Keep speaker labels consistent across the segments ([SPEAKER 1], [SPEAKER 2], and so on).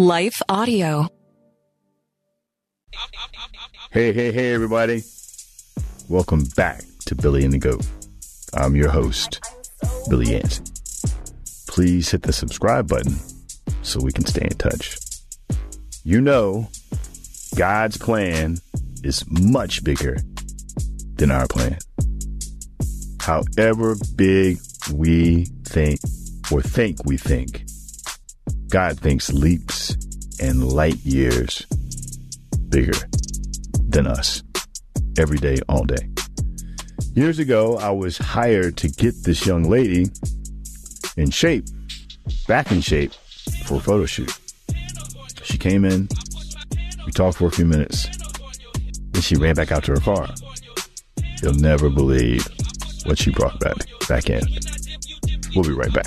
[SPEAKER 1] Life Audio.
[SPEAKER 2] Hey, hey, hey, everybody. Welcome back to Billy and the Goat. I'm your host, Billy Yancey. Please hit the subscribe button so we can stay in touch. You know, God's plan is much bigger than our plan. However big we think or think we think, God thinks leaps and light years bigger than us every day, all day. Years ago, I was hired to get this young lady in shape, back in shape for a photo shoot. She came in, we talked for a few minutes, then she ran back out to her car. You'll never believe what she brought back back in. We'll be right back.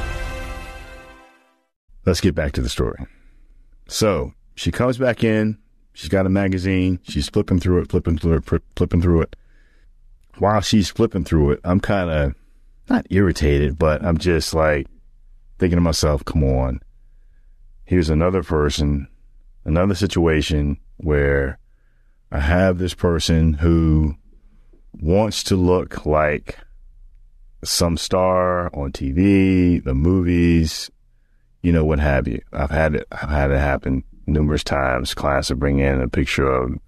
[SPEAKER 2] Let's get back to the story. So she comes back in. She's got a magazine. She's flipping through it, flipping through it, flipping through it. While she's flipping through it, I'm kind of not irritated, but I'm just like thinking to myself, come on. Here's another person, another situation where I have this person who wants to look like some star on TV, the movies, you know, what have you. I've had it, I've had it happen numerous times. Clients will bring in a picture of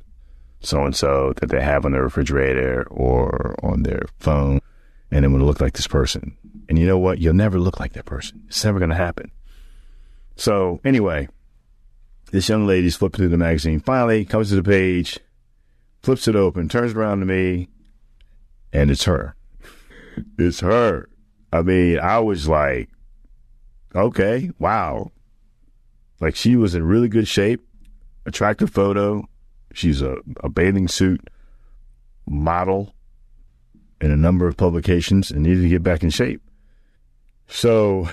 [SPEAKER 2] so and so that they have on their refrigerator or on their phone, and it will look like this person. And you know what? You'll never look like that person. It's never going to happen. So anyway, this young lady's flipping through the magazine. Finally, comes to the page, flips it open, turns around to me, and it's her. It's her. I mean, I was like, okay, wow. Like she was in really good shape, attractive photo. She's a, a bathing suit model in a number of publications and needed to get back in shape. So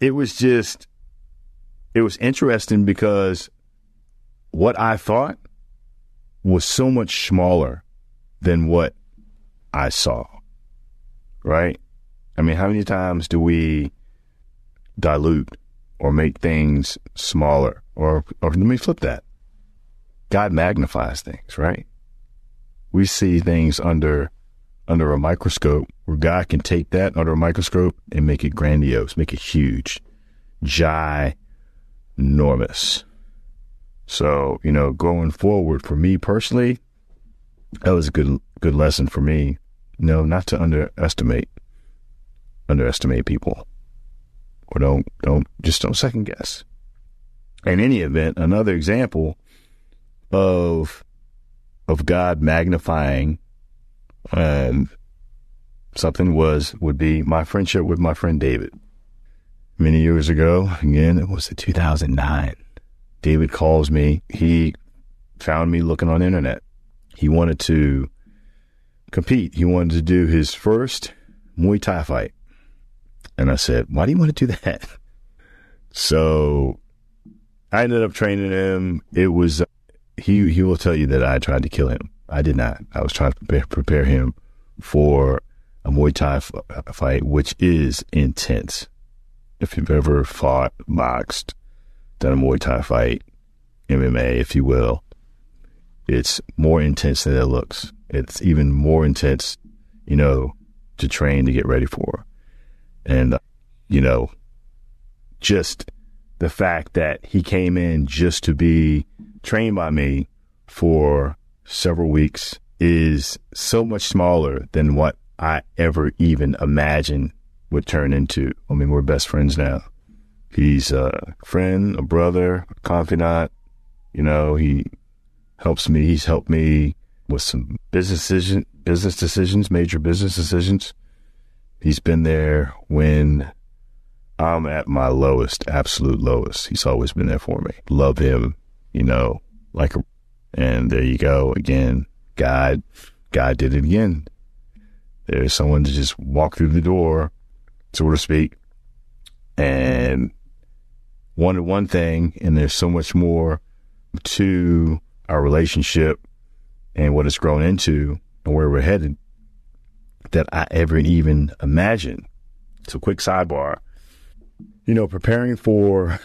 [SPEAKER 2] it was just, it was interesting because what I thought was so much smaller than what I saw. Right? I mean, how many times do we dilute or make things smaller? Or, or let me flip that. God magnifies things, right? We see things under under a microscope where God can take that under a microscope and make it grandiose, make it huge, ginormous. So, you know, going forward for me personally, that was a good good lesson for me. You know, not to underestimate underestimate people or don't don't just don't second guess. In any event, another example of of God magnifying um, something was would be my friendship with my friend David. Many years ago, again, it was in 2009. David calls me. He found me looking on the internet. He wanted to compete. He wanted to do his first Muay Thai fight. And I said, why do you want to do that? So I ended up training him. It was, uh, he, he will tell you that I tried to kill him. I did not. I was trying to prepare, prepare him for a Muay Thai f- uh, fight, which is intense. If you've ever fought, boxed, done a Muay Thai fight, MMA, if you will, it's more intense than it looks. It's even more intense, you know, to train to get ready for. And, you know, just the fact that he came in just to be trained by me for several weeks is so much smaller than what I ever even imagined would turn into. I mean, we're best friends now. He's a friend, a brother, a confidant. You know, he helps me. He's helped me with some business decision, business decisions, major business decisions. He's been there when I'm at my lowest, absolute lowest. He's always been there for me. Love him, you know, like, a, and there you go again. God, God did it again. There's someone to just walk through the door, so to speak, and wanted one thing, and there's so much more to our relationship and what it's grown into and where we're headed that I ever even imagined. So, quick sidebar you know, preparing for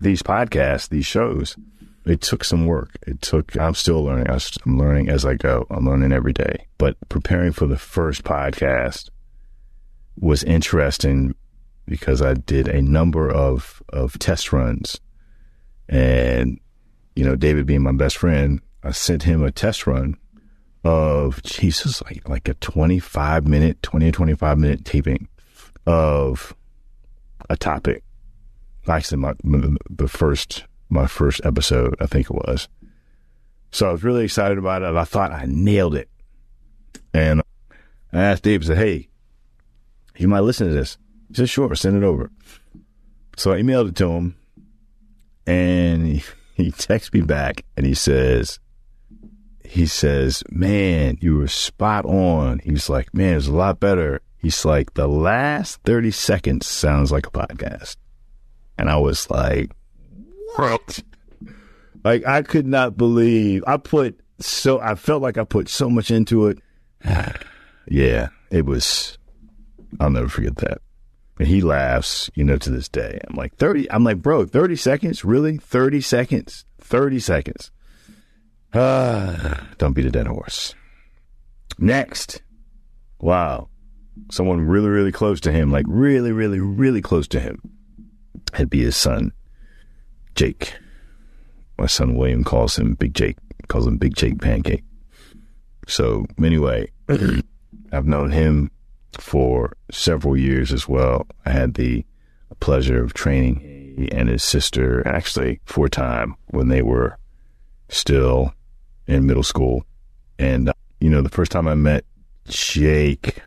[SPEAKER 2] these podcasts, these shows, it took some work. It took, I'm still learning. I'm learning as I go. I'm learning every day. But preparing for the first podcast was interesting because I did a number of, of test runs. And, you know, David being my best friend, I sent him a test run of Jesus, like, like a 25 minute, 20 or 25 minute taping of a topic. Actually, my, the first my first episode, I think it was. So I was really excited about it. I thought I nailed it, and I asked Dave. I said, "Hey, you might listen to this." He said, "Sure, send it over." So I emailed it to him, and he, he texts me back, and he says, "He says, man, you were spot on." He's like, "Man, it's a lot better He's like, the last 30 seconds sounds like a podcast. And I was like, what? Like, I could not believe I put so, I felt like I put so much into it. yeah, it was, I'll never forget that. And he laughs, you know, to this day. I'm like, 30, I'm like, bro, 30 seconds? Really? 30 seconds? 30 seconds. Ah, don't beat a dead horse. Next. Wow someone really, really close to him, like really, really, really close to him, had be his son, Jake. My son William calls him Big Jake, calls him Big Jake Pancake. So anyway, I've known him for several years as well. I had the pleasure of training he and his sister actually for a time when they were still in middle school. And, uh, you know, the first time I met Jake,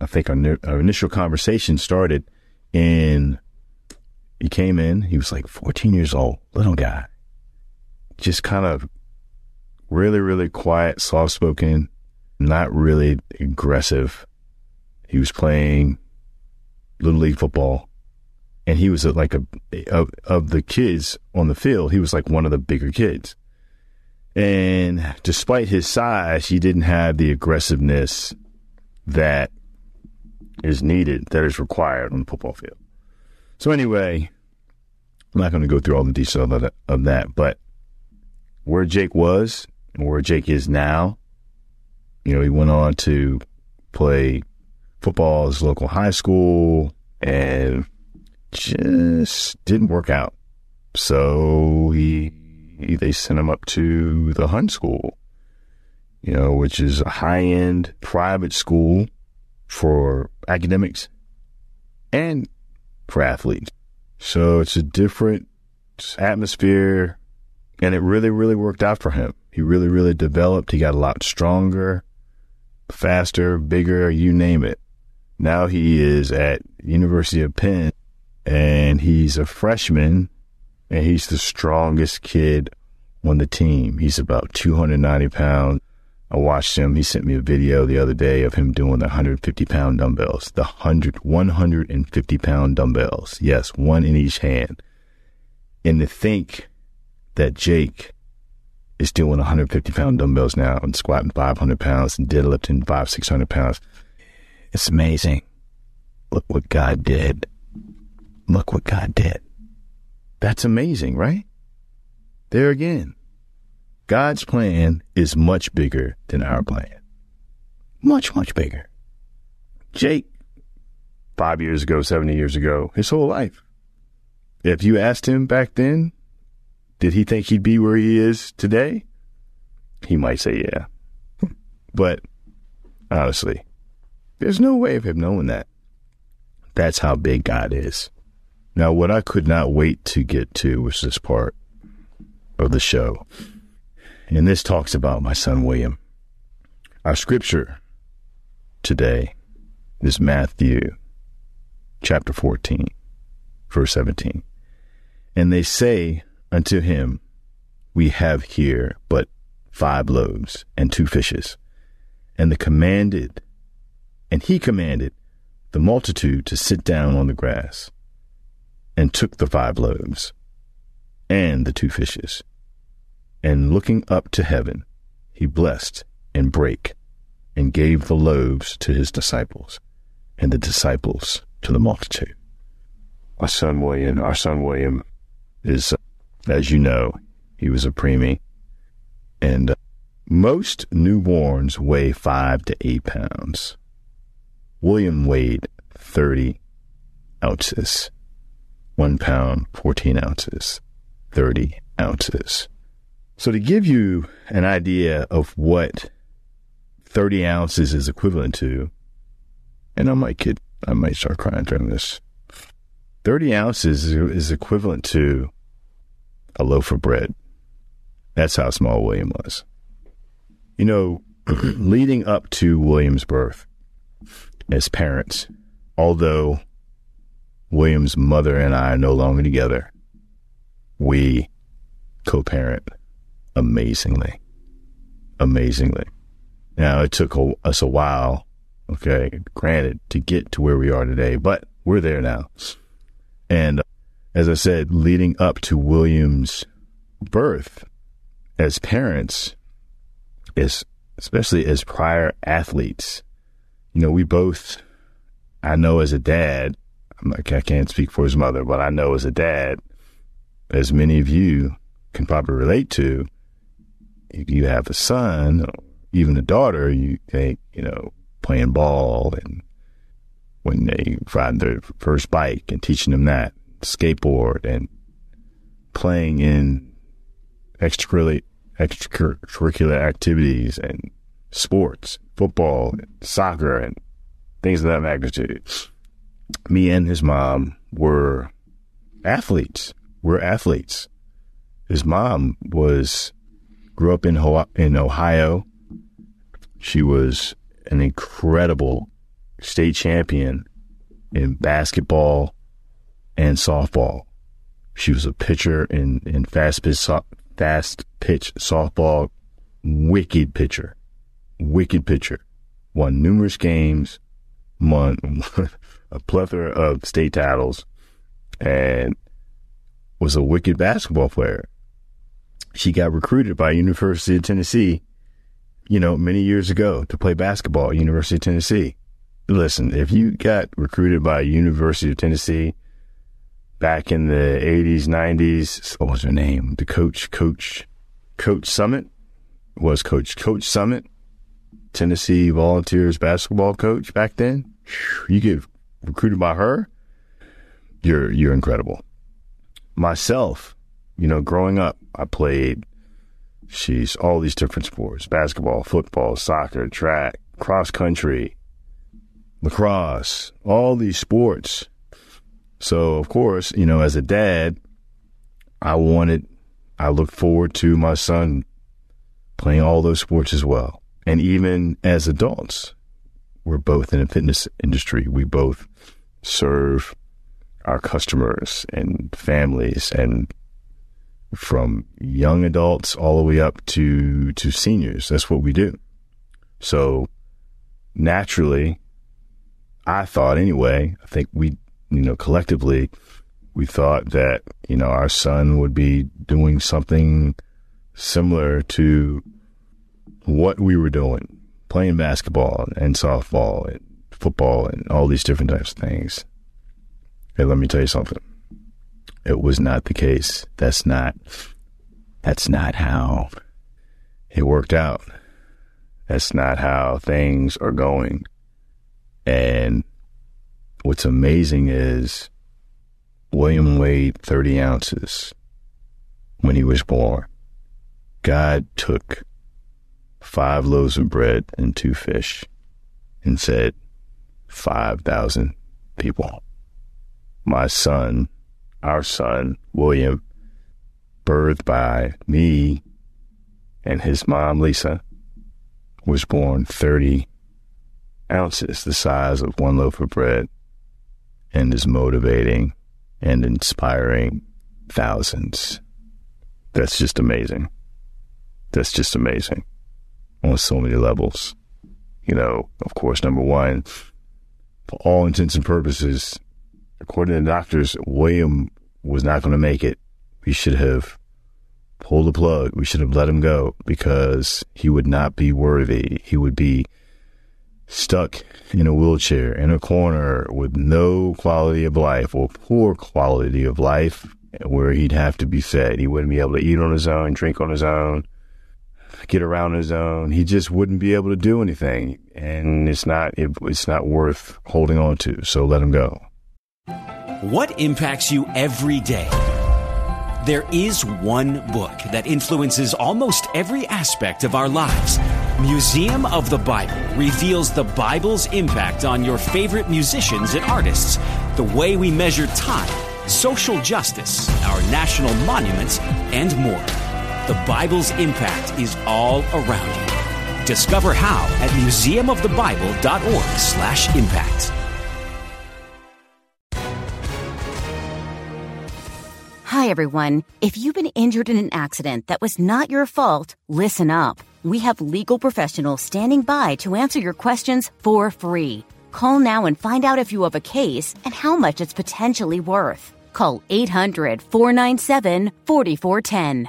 [SPEAKER 2] I think our, our initial conversation started in, he came in, he was like 14 years old, little guy, just kind of really, really quiet, soft spoken, not really aggressive. He was playing little league football and he was like a, of, of the kids on the field, he was like one of the bigger kids. And despite his size, he didn't have the aggressiveness that is needed, that is required on the football field. So anyway, I'm not going to go through all the details of that, of that, but where Jake was and where Jake is now, you know, he went on to play football at his local high school and just didn't work out. So he, they sent him up to the Hun School, you know, which is a high end private school for academics and for athletes. So it's a different atmosphere and it really, really worked out for him. He really, really developed. He got a lot stronger, faster, bigger, you name it. Now he is at University of Penn and he's a freshman and he's the strongest kid on the team. He's about 290 pounds I watched him. He sent me a video the other day of him doing the 150 pound dumbbells, the 100, 150 pound dumbbells. Yes, one in each hand. And to think that Jake is doing 150 pound dumbbells now and squatting 500 pounds and deadlifting five, 600 pounds. It's amazing. Look what God did. Look what God did. That's amazing, right? There again. God's plan is much bigger than our plan. Much, much bigger. Jake, five years ago, 70 years ago, his whole life, if you asked him back then, did he think he'd be where he is today? He might say yeah. but honestly, there's no way of him knowing that. That's how big God is. Now, what I could not wait to get to was this part of the show. And this talks about my son William. Our scripture today is Matthew chapter 14, verse 17. And they say unto him, We have here but five loaves and two fishes. And the commanded, and he commanded the multitude to sit down on the grass, and took the five loaves and the two fishes, and looking up to heaven, he blessed and brake, and gave the loaves to his disciples, and the disciples to the multitude. Our son William, our son William, is, uh, as you know, he was a preemie, and uh, most newborns weigh five to eight pounds. William weighed 30 ounces. One pound, 14 ounces, 30 ounces. So to give you an idea of what 30 ounces is equivalent to, and I might get, I might start crying during this. 30 ounces is equivalent to a loaf of bread. That's how small William was. You know, leading up to William's birth, as parents, although William's mother and I are no longer together, we co parent amazingly. Amazingly. Now, it took a, us a while, okay, granted, to get to where we are today, but we're there now. And uh, as I said, leading up to William's birth, as parents, as especially as prior athletes, you know, we both, I know as a dad, I I can't speak for his mother, but I know as a dad, as many of you can probably relate to, if you have a son, even a daughter, you think, you know, playing ball and when they ride their first bike and teaching them that, skateboard and playing in extracurricular, extracurricular activities and sports, football, soccer, and things of that magnitude. Me and his mom were athletes. We're athletes. His mom was grew up in in Ohio. She was an incredible state champion in basketball and softball. She was a pitcher in, in fast pitch, fast pitch softball, wicked pitcher wicked pitcher, won numerous games, won a plethora of state titles, and was a wicked basketball player. She got recruited by University of Tennessee, you know, many years ago to play basketball at University of Tennessee. Listen, if you got recruited by University of Tennessee back in the 80s, 90s, what was her name? The coach, coach, coach Summitt was coach, coach Summitt Tennessee Volunteers basketball coach back then. You get recruited by her, you're you're incredible. Myself, you know, growing up, I played she's all these different sports basketball, football, soccer, track, cross country, lacrosse, all these sports. So, of course, you know, as a dad, I wanted, I looked forward to my son playing all those sports as well. And even as adults, we're both in the fitness industry. We both serve our customers and families and from young adults all the way up to to seniors. That's what we do. So naturally, I thought anyway, I think we, you know, collectively, we thought that, you know, our son would be doing something similar to what we were doing, playing basketball and softball and football and all these different types of things. Hey, let me tell you something. It was not the case. That's not, that's not how it worked out. That's not how things are going. And what's amazing is William mm-hmm. weighed 30 ounces when he was born. God took five loaves of bread and two fish and said, 5,000 people. My son, our son, William, birthed by me and his mom, Lisa, was born 30 ounces, the size of one loaf of bread, and is motivating and inspiring thousands. That's just amazing. That's just amazing on so many levels. You know, of course, number one, for all intents and purposes, according to doctors, William was not going to make it. We should have pulled the plug. We should have let him go because he would not be worthy. He would be stuck in a wheelchair in a corner with no quality of life or poor quality of life where he'd have to be fed. He wouldn't be able to eat on his own, drink on his own, get around his own. He just wouldn't be able to do anything. And it's not, it, it's not worth holding on to. So let him go.
[SPEAKER 3] What impacts you every day? There is one book that influences almost every aspect of our lives. Museum of the Bible reveals the Bible's impact on your favorite musicians and artists, the way we measure time, social justice, our national monuments, and more. The Bible's impact is all around you. Discover how at museumofthebible.org/impact.
[SPEAKER 1] Hi, everyone. If you've been injured in an accident that was not your fault, listen up. We have legal professionals standing by to answer your questions for free. Call now and find out if you have a case and how much it's potentially worth. Call 800 497 4410.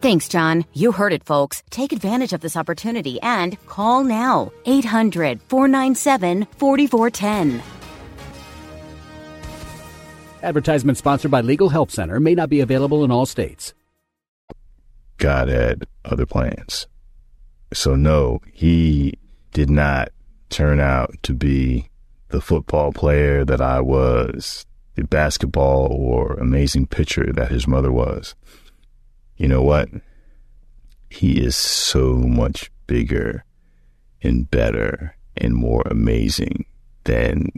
[SPEAKER 1] Thanks, John. You heard it, folks. Take advantage of this opportunity and call now. 800 497 4410.
[SPEAKER 4] Advertisement sponsored by Legal Help Center may not be available in all states.
[SPEAKER 2] God had other plans. So, no, he did not turn out to be the football player that I was, the basketball or amazing pitcher that his mother was. You know what? He is so much bigger and better and more amazing than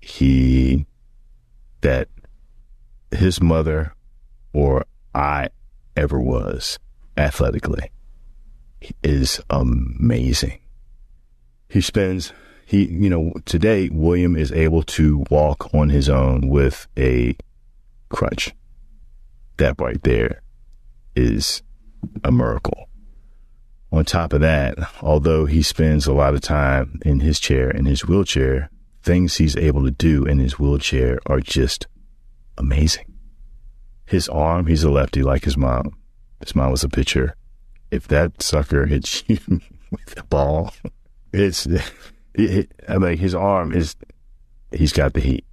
[SPEAKER 2] he, that his mother or I ever was athletically he is amazing. He spends he you know today William is able to walk on his own with a crutch. That right there is a miracle. On top of that, although he spends a lot of time in his chair in his wheelchair, things he's able to do in his wheelchair are just amazing. His arm, he's a lefty like his mom. His mom was a pitcher if that sucker hits you with the ball, it's, it, it, I mean, his arm is, he's got the heat.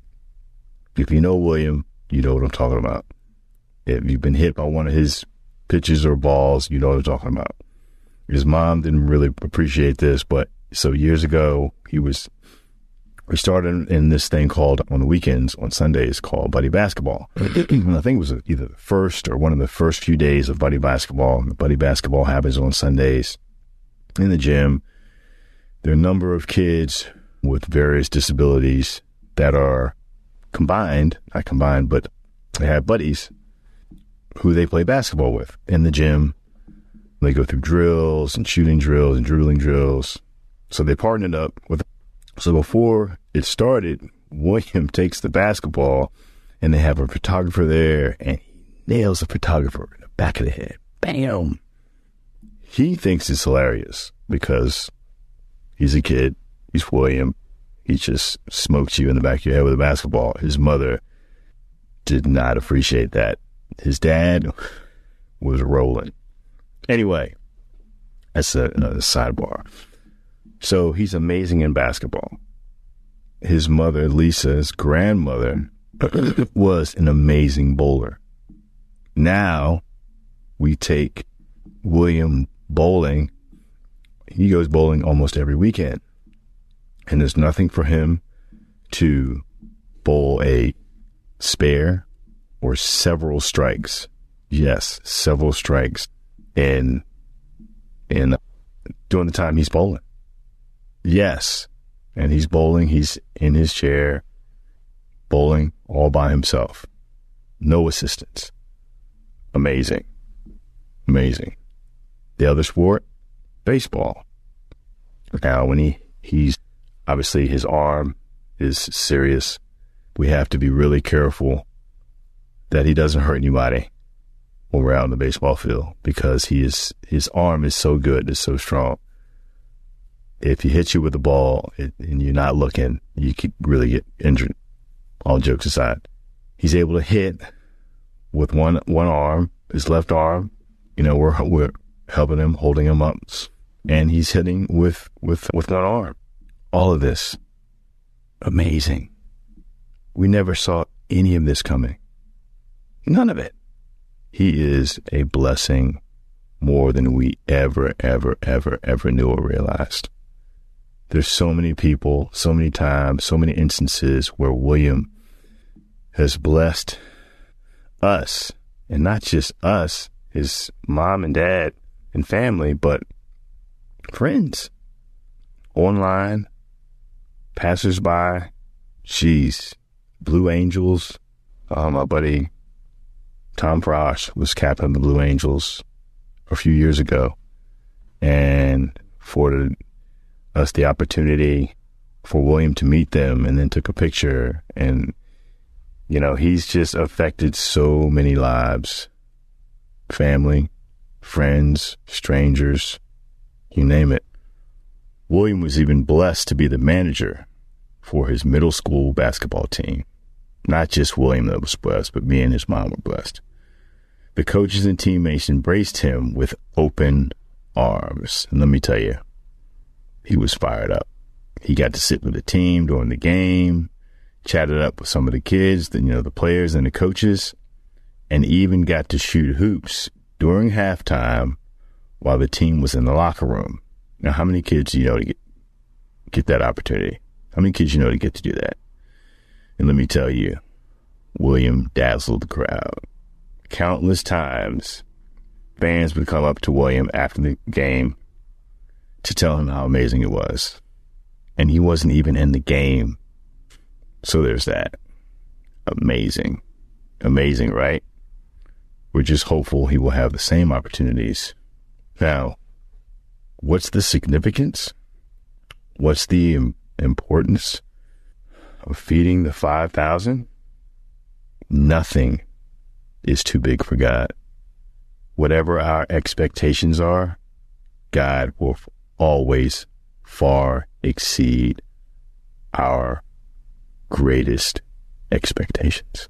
[SPEAKER 2] If you know William, you know what I'm talking about. If you've been hit by one of his pitches or balls, you know what I'm talking about. His mom didn't really appreciate this, but so years ago, he was we started in this thing called on the weekends on Sundays called Buddy Basketball. I think it was either the first or one of the first few days of Buddy Basketball. Buddy Basketball happens on Sundays in the gym. There are a number of kids with various disabilities that are combined, not combined, but they have buddies who they play basketball with in the gym. They go through drills and shooting drills and dribbling drills. So they partnered up with so before it started, William takes the basketball and they have a photographer there and he nails the photographer in the back of the head. Bam! He thinks it's hilarious because he's a kid. He's William. He just smokes you in the back of your head with a basketball. His mother did not appreciate that. His dad was rolling. Anyway, That's a, sidebar. So he's amazing in basketball. His mother, Lisa's grandmother, was an amazing bowler. Now we take William bowling. He goes bowling almost every weekend. And there's nothing for him to bowl a spare or several strikes. Yes, several strikes in in during the time he's bowling. Yes. And he's bowling, he's in his chair, bowling all by himself. No assistance. Amazing. Amazing. The other sport, baseball. Now, when he, he's obviously his arm is serious, we have to be really careful that he doesn't hurt anybody when we're out in the baseball field because he is his arm is so good, it's so strong. If he hits you with the ball it, and you're not looking, you could really get injured. All jokes aside, he's able to hit with one one arm, his left arm. You know, we're we're helping him, holding him up, and he's hitting with with with one arm. All of this, amazing. We never saw any of this coming. None of it. He is a blessing more than we ever, ever, ever, ever knew or realized. There's so many people, so many times, so many instances where William has blessed us, and not just us, his mom and dad and family, but friends, online, passersby, she's Blue Angels. Uh, my buddy Tom Frosch was captain of the Blue Angels a few years ago and afforded us the opportunity for William to meet them and then took a picture. And, you know, he's just affected so many lives family, friends, strangers, you name it. William was even blessed to be the manager for his middle school basketball team. Not just William that was blessed, but me and his mom were blessed. The coaches and teammates embraced him with open arms. And let me tell you, he was fired up. He got to sit with the team during the game, chatted up with some of the kids, the, you know, the players and the coaches, and even got to shoot hoops during halftime while the team was in the locker room. Now, how many kids do you know to get, get that opportunity? How many kids you know to get to do that? And let me tell you, William dazzled the crowd. Countless times, fans would come up to William after the game to tell him how amazing it was. And he wasn't even in the game. So there's that. Amazing. Amazing, right? We're just hopeful he will have the same opportunities. Now, what's the significance? What's the importance? Of feeding the 5,000, nothing is too big for God. Whatever our expectations are, God will always far exceed our greatest expectations.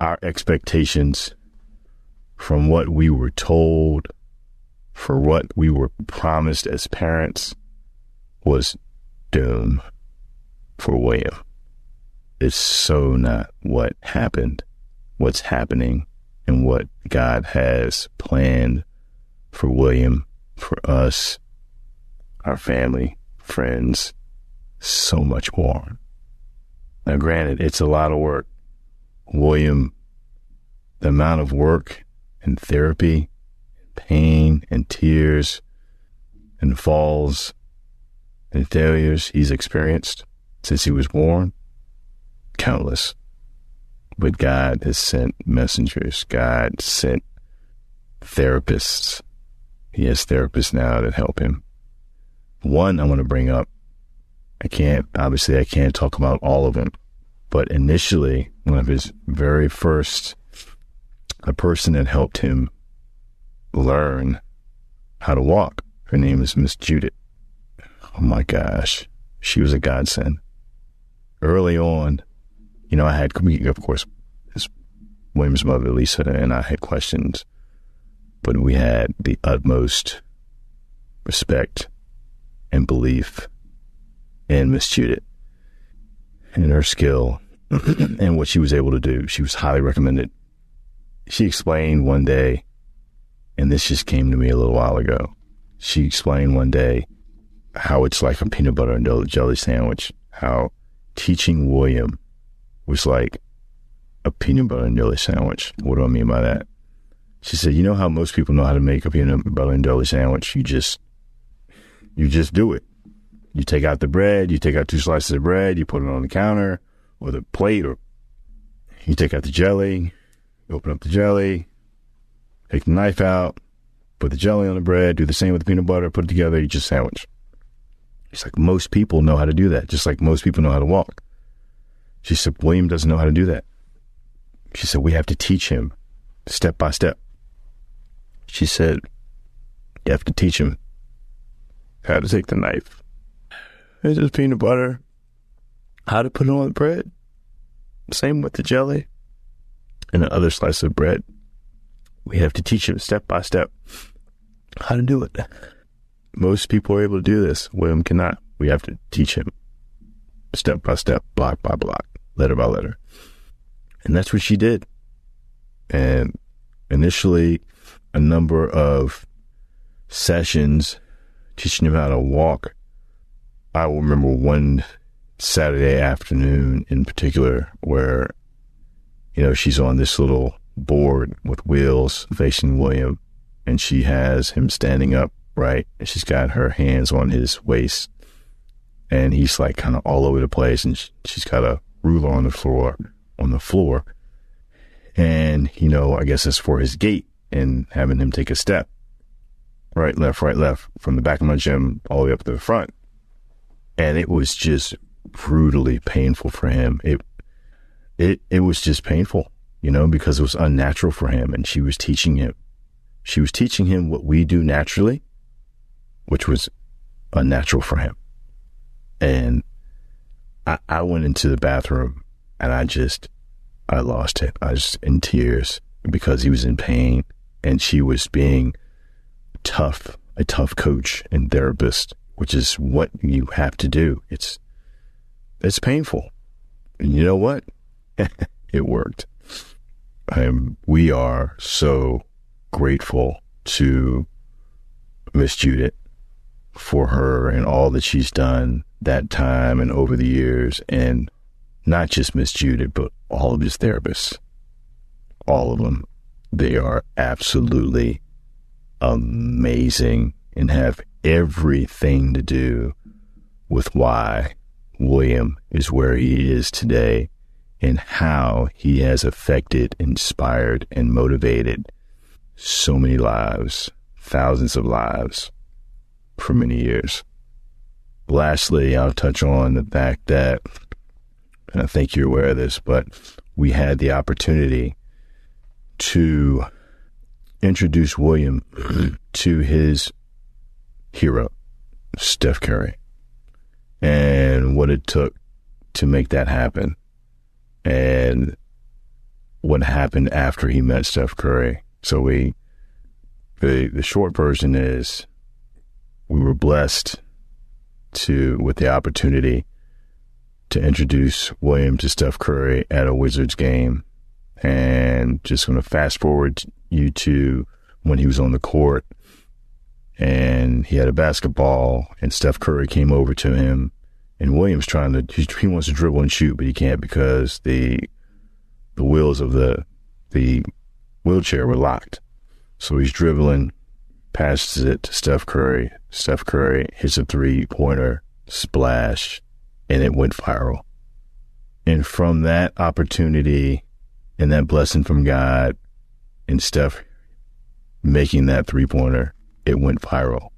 [SPEAKER 2] Our expectations from what we were told, for what we were promised as parents, was doom for William. It's so not what happened, what's happening, and what God has planned for William, for us, our family, friends, so much more. Now, granted, it's a lot of work. William, the amount of work and therapy, pain and tears and falls and failures he's experienced since he was born? Countless. But God has sent messengers. God sent therapists. He has therapists now that help him. One I want to bring up. I can't, obviously, I can't talk about all of them, but initially, one of his very first, a person that helped him learn how to walk. Her name is Miss Judith. Oh my gosh. She was a godsend early on, you know, I had, of course, William's mother, Lisa, and I had questions, but we had the utmost respect and belief in Miss Judith and her skill and what she was able to do. She was highly recommended. She explained one day, and this just came to me a little while ago. She explained one day how it's like a peanut butter and jelly sandwich, how teaching William was like a peanut butter and jelly sandwich. What do I mean by that? She said, you know how most people know how to make a peanut butter and jelly sandwich? You just, you just do it. You take out the bread, you take out two slices of bread, you put it on the counter or the plate, or you take out the jelly, open up the jelly, take the knife out, put the jelly on the bread, do the same with the peanut butter, put it together, you just sandwich. It's like most people know how to do that, just like most people know how to walk. She said, William doesn't know how to do that. She said, we have to teach him step by step. She said, you have to teach him how to take the knife. It's just peanut butter. How to put it on the bread. Same with the jelly and the other slice of bread. We have to teach him step by step how to do it. Most people are able to do this. William cannot. We have to teach him step by step, block by block, letter by letter. And that's what she did. And initially, a number of sessions teaching him how to walk. I will remember one Saturday afternoon in particular where, you know, she's on this little board with wheels facing William and she has him standing up, right? And she's got her hands on his waist and he's like kind of all over the place and she's got a ruler on the floor on the floor. And, you know, I guess it's for his gait and having him take a step. Right, left, right, left, from the back of my gym all the way up to the front. And it was just brutally painful for him. It it it was just painful, you know, because it was unnatural for him and she was teaching him. She was teaching him what we do naturally, which was unnatural for him. And I, I went into the bathroom and I just, I lost it. I was in tears because he was in pain and she was being tough, a tough coach and therapist, which is what you have to do. It's, it's painful. And you know what? it worked. I'm, we are so grateful to Miss Judith for her and all that she's done that time and over the years. And not just Miss Judith, but all of his therapists. All of them. They are absolutely amazing and have everything to do with why William is where he is today and how he has affected, inspired, and motivated so many lives, thousands of lives for many years. Lastly, I'll touch on the fact that and I think you're aware of this, but we had the opportunity to introduce William to his hero, Steph Curry, and what it took to make that happen, and what happened after he met Steph Curry. So we, the the short version is, we were blessed to with the opportunity to introduce William to Steph Curry at a Wizards game. And just going to fast forward you to when he was on the court and he had a basketball and Steph Curry came over to him and Williams trying to, he, he wants to dribble and shoot, but he can't because the, the wheels of the, the wheelchair were locked. So he's dribbling, passes it to Steph Curry. Steph Curry hits a three pointer, splash, and it went viral. And from that opportunity and that blessing from God and Steph making that three pointer, it went viral.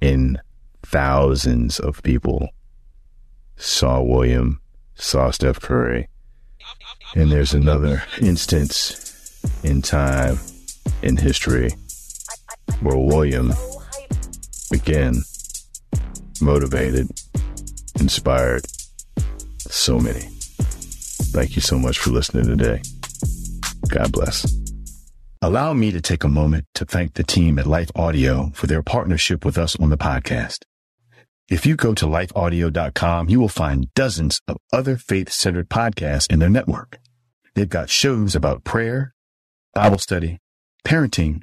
[SPEAKER 2] And thousands of people saw William, saw Steph Curry. And there's another instance in time, in history, where William, again, motivated inspired so many. Thank you so much for listening today. God bless. Allow me to take a moment to thank the team at Life Audio for their partnership with us on the podcast. If you go to lifeaudio.com, you will find dozens of other faith-centered podcasts in their network. They've got shows about prayer, Bible study, parenting,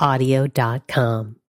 [SPEAKER 5] lifeaudio.com.